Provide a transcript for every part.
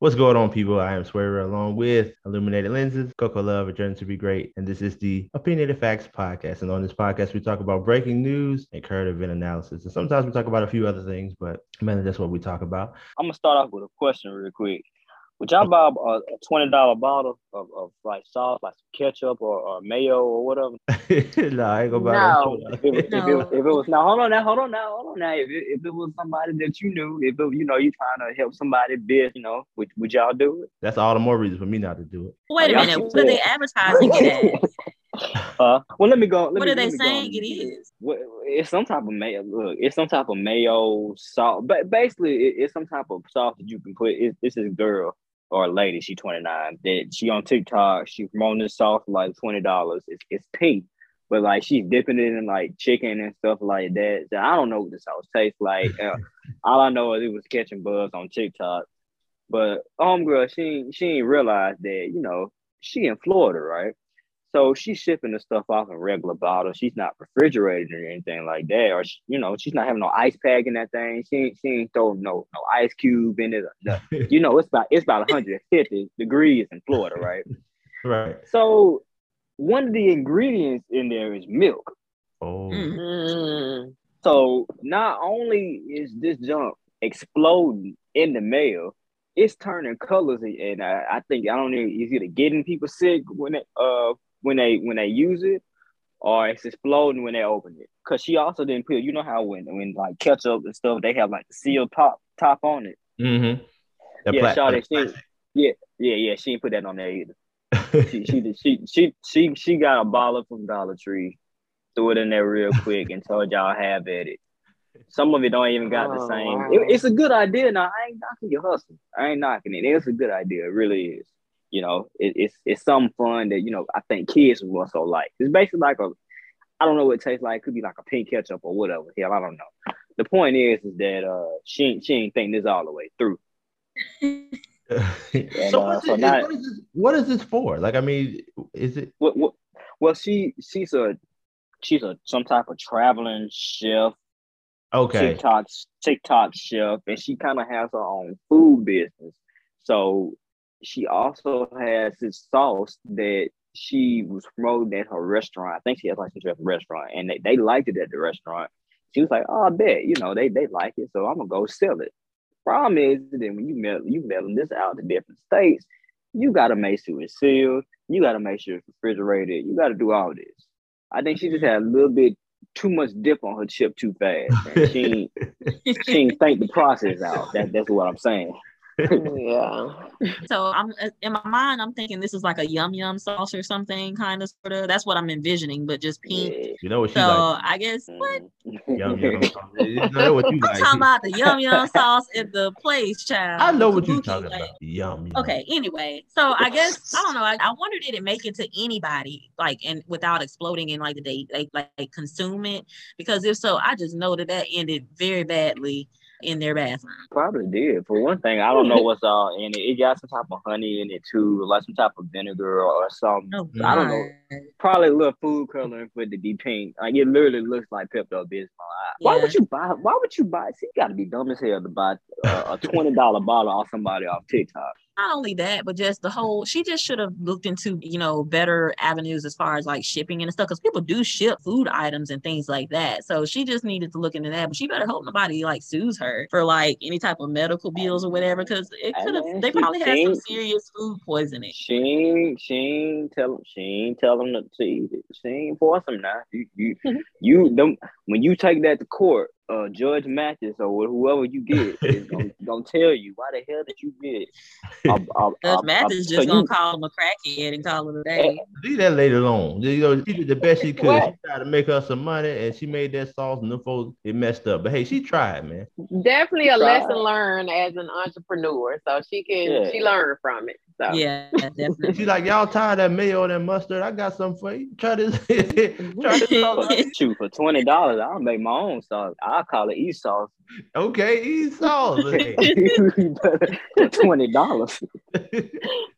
What's going on, people? I am Swavor along with Illuminated Lenses, Coco Love, A Journey to Be Great, and this is the Opinionated Facts Podcast. And on this podcast, we talk about breaking news and current event analysis. And sometimes we talk about a few other things, but mainly that's what we talk about. I'm gonna start off with a question real quick. Would y'all buy a, a twenty dollar bottle of, of like sauce, like some ketchup or, or mayo or whatever? no, I ain't gonna buy No. that. If it, was- if, No. it, if it was now, hold on now, hold on now, hold on now. If it, if it was somebody that you knew, if it, you know you trying to help somebody bid, you know, would, would y'all do it? That's all the more reason for me not to do it. Wait a Y'all minute. What are they advertising it as? Uh, well, let me go. Let What me, are they let go saying it is? What, it's some type of mayo. Look, it's some type of mayo salt. But basically, it, it's some type of sauce that you can put. It, this is girl or a lady. She twenty nine. That she on TikTok. She promoting this sauce for like twenty dollars. It's it's pink, but like she's dipping it in like chicken and stuff like that. So I don't know what the sauce tastes like. Uh, all I know is it was catching buzz on TikTok. But homegirl, she she ain't realized that you know she in Florida, right? So she's shipping the stuff off in regular bottles. She's not refrigerated or anything like that, or she- you know, she's not having no ice pack in that thing. She ain't, she ain't throwing no no ice cube in it. No. You know, it's about it's about 150 degrees in Florida, right? Right. So one of the ingredients in there is milk. Oh. Mm. Mm. So not only is this junk exploding in the mail, it's turning colors, and I, I think I don't know it's either getting people sick when they uh when they when they use it, or it's exploding when they open it. Cause she also didn't put, you know how when when like ketchup and stuff, they have like the seal top top on it. Mm-hmm. That yeah, pla- Shawty, she, yeah, yeah, yeah, she didn't put that on there either. She she she she she she got a baller from Dollar Tree, threw it in there real quick, and told y'all have at it. Some of it don't even got the Oh, same. wow. It- it's a good idea. Now I ain't knocking your hustle. I ain't knocking it. It's a good idea. It really is. You know, it, it's it's some fun that you know I think kids will also like. It's basically like a, I don't know what it tastes like. It could be like a pink ketchup or whatever. Hell, I don't know. The point is, is that uh, she ain't- she ain't think this all the way through. so uh, what's so it- now- what, is this, what is this for? Like, I mean, is it? What, what, well, she she's a she's a some type of traveling chef, Okay. TikTok TikTok chef, and she kind of has her own food business. So she also has this sauce that she was promoting at her restaurant. I think she has like some restaurant, and they, they liked it at the restaurant. She was like, "Oh, I bet you know they they like it, so I'm gonna go sell it." Problem is that when you mail you mailing this out to different states, you gotta make sure it's sealed. You gotta make sure it's refrigerated. You gotta do all this. I think she just had a little bit too much dip on her chip too fast. And she she think the process out. That, that's what I'm saying. Yeah. So I'm in my mind, I'm thinking this is like a yum yum sauce or something, kind of sort of. That's what I'm envisioning, but just pink. You know what she So like? I guess what Mm. Yum, yum. You know what you I'm like. talking about the yum yum sauce at the place, child. I know what you're talking like- about. Yum. yum. Okay, anyway, so I guess I don't know. I, I wonder did it make it to anybody like and without exploding and like did they like like consume it? Because if so, I just know that that ended very badly in their bathroom. Probably did. For one thing, I don't know what's all in it. It got some type of honey in it too, like some type of vinegar or something. Oh, I don't know. Probably a little food coloring for it to be pink. Like it literally looks like Pepto Bismol. Why would you buy? Why would you buy? See, you got to be dumb as hell to buy uh, a twenty dollar bottle off somebody off TikTok. Not only that, but just the whole. She just should have looked into you know better avenues as far as like shipping and stuff because people do ship food items and things like that. So she just needed to look into that. But she better hope nobody like sues her for like any type of medical bills or whatever because it could have. They probably had some serious food poisoning. She ain't, she ain't tell him, she ain't tell them to eat it. She ain't force him now. You, you, you don't, when you take that to court, uh, Judge Mathis or whoever you get is gonna, gonna tell you why the hell did you get it. A- a- Judge a- Mathis a- is so just gonna you- call him a crackhead and call it a day. Leave that lady alone. You know, she did the best she could. What? She tried to make her some money, and she made that sauce, and the folks it messed up. But hey, she tried, man. Definitely a Try. lesson learned as an entrepreneur. So she can Yeah. she learned from it. So Yeah, And definitely. she like, y'all tired of that mayo and that mustard? I got something for you. Try this. Try this sauce. Shoot, for twenty dollars, I'll make my own sauce. I'll call it e sauce. Okay, eat sauce. Hey. for twenty dollars.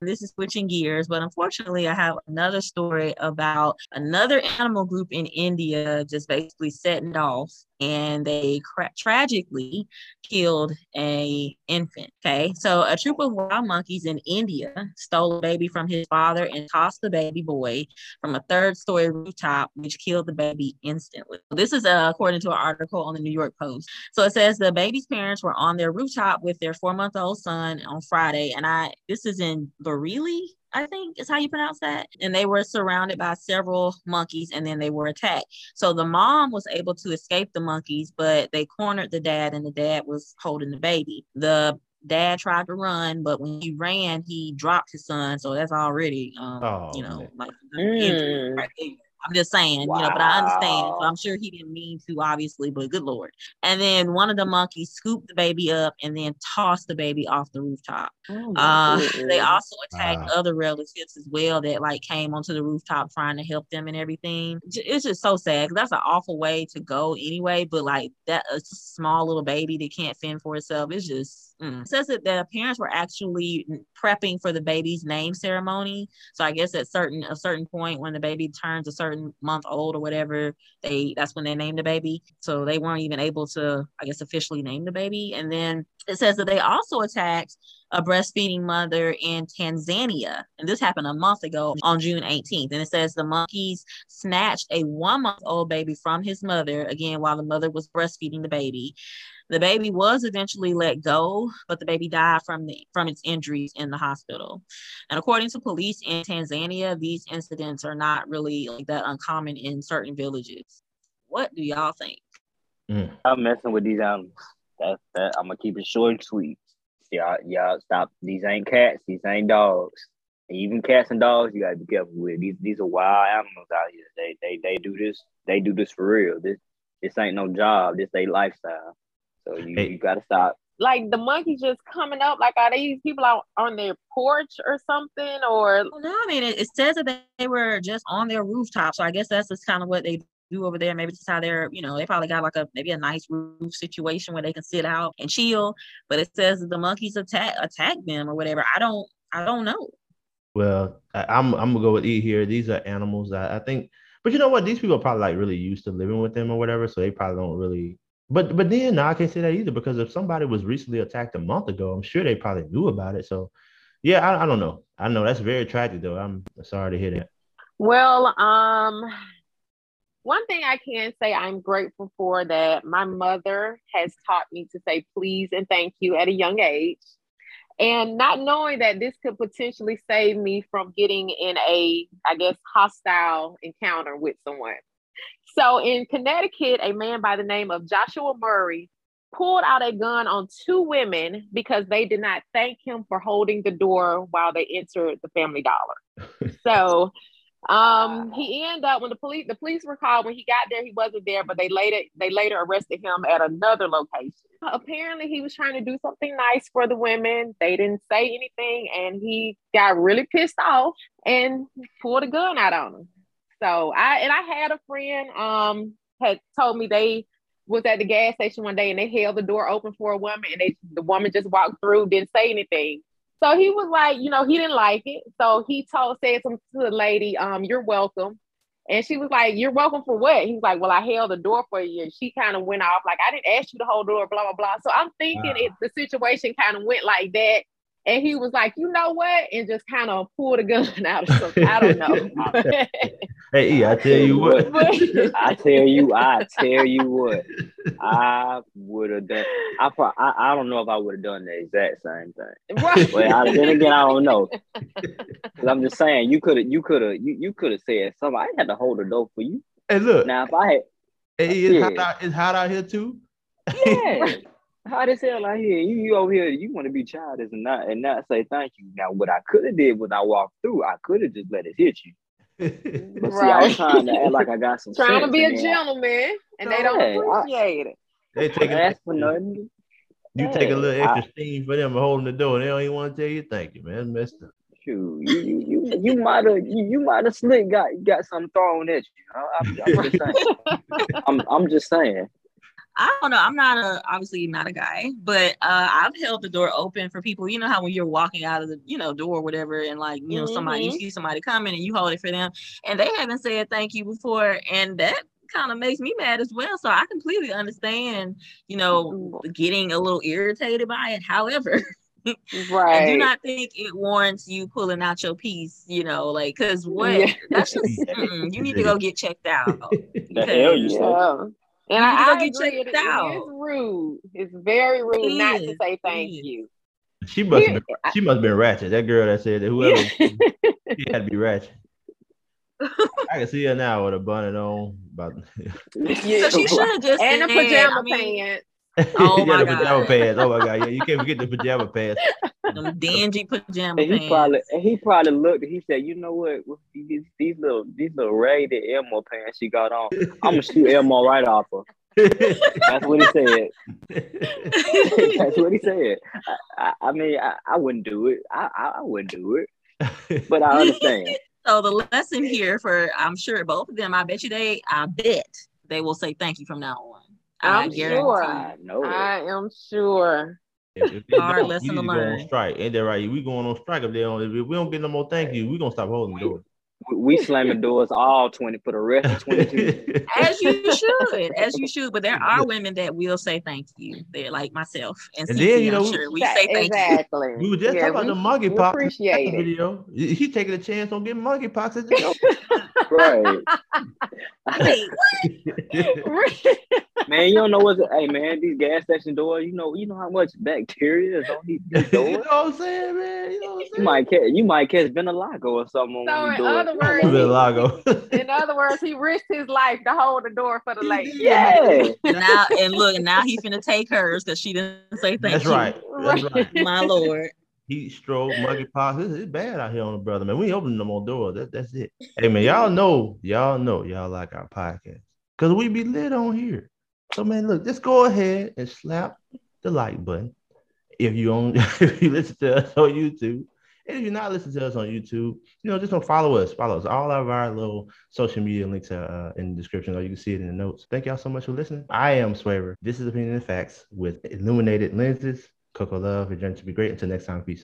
this is switching gears, but unfortunately, I have another story about another animal group in India just basically setting off and they cra- tragically killed a infant. Okay, so a troop of wild monkeys in India stole a baby from his father and tossed the baby boy from a third story rooftop, which killed the baby instantly. This is uh, according to an article on the New York Post. So it says the baby's parents were on their rooftop with their four month old son on Friday, and I this is in Bareilly, I think is how you pronounce that. And they were surrounded by several monkeys and then they were attacked. So the mom was able to escape the monkeys, but they cornered the dad and the dad was holding the baby. The dad tried to run, but when he ran, he dropped his son. So that's already, um, Oh, you know, man. like Mm. right there. I'm just saying, you know, but I understand. So I'm sure he didn't mean to, obviously, but good lord. And then one of the monkeys scooped the baby up and then tossed the baby off the rooftop. Oh Uh, they also attacked Wow. other relatives as well that like came onto the rooftop trying to help them and everything. It's just so sad. that's an awful way to go anyway. But like that, a small little baby that can't fend for itself. It's just mm. Says that the parents were actually prepping for the baby's name ceremony. So I guess at certain a certain point when the baby turns a certain month old or whatever, they that's when they named the baby. So they weren't even able to, I guess, officially name the baby. And then it says that they also attacked a breastfeeding mother in Tanzania. And this happened a month ago on June 18th. And it says the monkeys snatched a one month old baby from his mother, again, while the mother was breastfeeding the baby. The baby was eventually let go, but the baby died from the from its injuries in the hospital. And according to police in Tanzania, these incidents are not really like that uncommon in certain villages. What do y'all think? Mm. I'm messing with these animals. That that I'm gonna keep it short and sweet. Y'all, y'all stop. These ain't cats. These ain't dogs. And even cats and dogs, you gotta be careful with. These these are wild animals out here. They they they do this. They do this for real. This this ain't no job. This they lifestyle. So you, Hey. you gotta stop. like the monkeys just coming up. Like are these people out on their porch or something? Or Well, no, I mean it, it says that they, they were just on their rooftop. So I guess that's just kind of what they do over there. Maybe just how they're, you know, they probably got like a maybe a nice roof situation where they can sit out and chill. But it says that the monkeys attack attack them or whatever. I don't I don't know. Well, I, I'm I'm gonna go with E here. These are animals that I think, but you know what? These people are probably like really used to living with them or whatever, so they probably don't really. But but then no, I can't say that either because if somebody was recently attacked a month ago, I'm sure they probably knew about it. So yeah, I, I don't know. I know that's very tragic though. I'm sorry to hear that. well, um, one thing I can say I'm grateful for that my mother has taught me to say please and thank you at a young age. And not knowing that this could potentially save me from getting in a, I guess, hostile encounter with someone. So in Connecticut, a man by the name of Joshua Murray pulled out a gun on two women because they did not thank him for holding the door while they entered the Family Dollar. so um he ended up when the police the police were called when he got there he wasn't there but they later they later arrested him at another location. Apparently he was trying to do something nice for the women. They didn't say anything and he got really pissed off and pulled a gun out on them so i and i had a friend um had told me they was at the gas station one day and they held the door open for a woman and they the woman just walked through didn't say anything so he was like, you know, he didn't like it. So he told said something to the lady, um, you're welcome. And she was like, You're welcome for what? He was like, Well, I held the door for you. And she kind of went off, like, I didn't ask you to hold the door, blah, blah, blah. So I'm thinking Wow. it the situation kind of went like that. And he was like, you know what? And just kind of pulled a gun out or something. I don't know. Hey, I tell you what. I tell you, I tell you what, I would have done. I, I I don't know if I would have done the exact same thing. right. Well, I, then again, I don't know. Cause I'm just saying, you could have, you could have, you, you could have said something. I had to hold the door for you. hey, look, Now, if I had, hey, it's, hot out, it's hot out here too. yeah, how this hell out here? You, you over here, you want to be childish and not and not say thank you. Now, what I could have did when I walked through, I could have just let it hit you. But see, I was trying to act like I got some. Trying to be a there. gentleman and they don't Yeah, I- appreciate it. they take a, asked for nothing. you take a little Yeah, I- extra steam for them holding the door. They don't even want to tell you thank you, man. That's messed up. Shoot, you you you, you might have you, you might have slick got got something thrown at you. I'm, I'm just saying. I'm I'm just saying. I don't know. I'm not a obviously not a guy, but uh, I've held the door open for people. You know how when you're walking out of the you know door or whatever, and like you know somebody you Mhm. see somebody coming and you hold it for them, and they haven't said thank you before, and that kind of makes me mad as well. So I completely understand, you know, getting a little irritated by it. However, right. I do not think it warrants you pulling out your piece, you know, like because what Yeah. that's just mm-mm, you need to go get checked out. The hell you say? Yeah. And You I, need to I get agree. It, checked it out. is rude. It's very rude It not is. to say thank you. She must have been, she must have been ratchet. That girl that said that whoever she had to be ratchet. I can see her now with a bonnet on. About So she should have just and a pajama I mean, pants. Oh yeah, my the God. pajama pants. Oh my god, yeah, you can't forget the pajama pants. them dingy pajama And he pants. probably and he probably looked and he said, you know what? These, these little these little ragged Elmo pants she got on. I'm gonna shoot Elmo right off her. That's what he said. That's what he said. I, I, I mean, I, I wouldn't do it. I, I, I wouldn't do it, but I understand. So the lesson here for I'm sure both of them, I bet you they, I bet they will say thank you from now on. I I'm sure. I. I am sure. If- if they Hard lesson we to need go on learn. strike. Ain't that right? We going on strike if they don't. If we don't get no more thank you, we gonna stop holding the door. we slamming doors all 20 for the rest of 22. As you should, as you should. But there are women that will say thank you. They're like myself and, And CC, then, you know, I'm sure we say thank you. exactly. we were just Yeah, talking about the monkey we pox Appreciate it. video. He he taking a chance on getting monkey pox at the door. right. Wait, man, you don't know what's hey man, these gas station doors, you know, you know how much bacteria is on these, doors. you know what I'm saying, man? You know what I'm You saying? might catch you might catch Ventilago or something on So one of in other words, know. In other words, he risked his life to hold the door for the lady. Yeah. now and look, now he finna take hers because she didn't say thank That's you. right. That's right. My lord. Heat stroke, monkey pox. It's, it's bad out here on the brother, man. We ain't opening no more doors. That, that's it. Hey man, y'all know, y'all know, y'all like our podcast. Cause we be lit on here. So man, look, just go ahead and slap the like button. If you on if you listen to us on YouTube. And if you're not listening to us on YouTube, you know, just don't follow us. Follow us. All of our little social media links are uh, in the description, or you can see it in the notes. Thank y'all so much for listening. I am Swavor. This is Opinionated Facts with illuminated lenses. Coco Love, your journey to be great. Until next time, peace.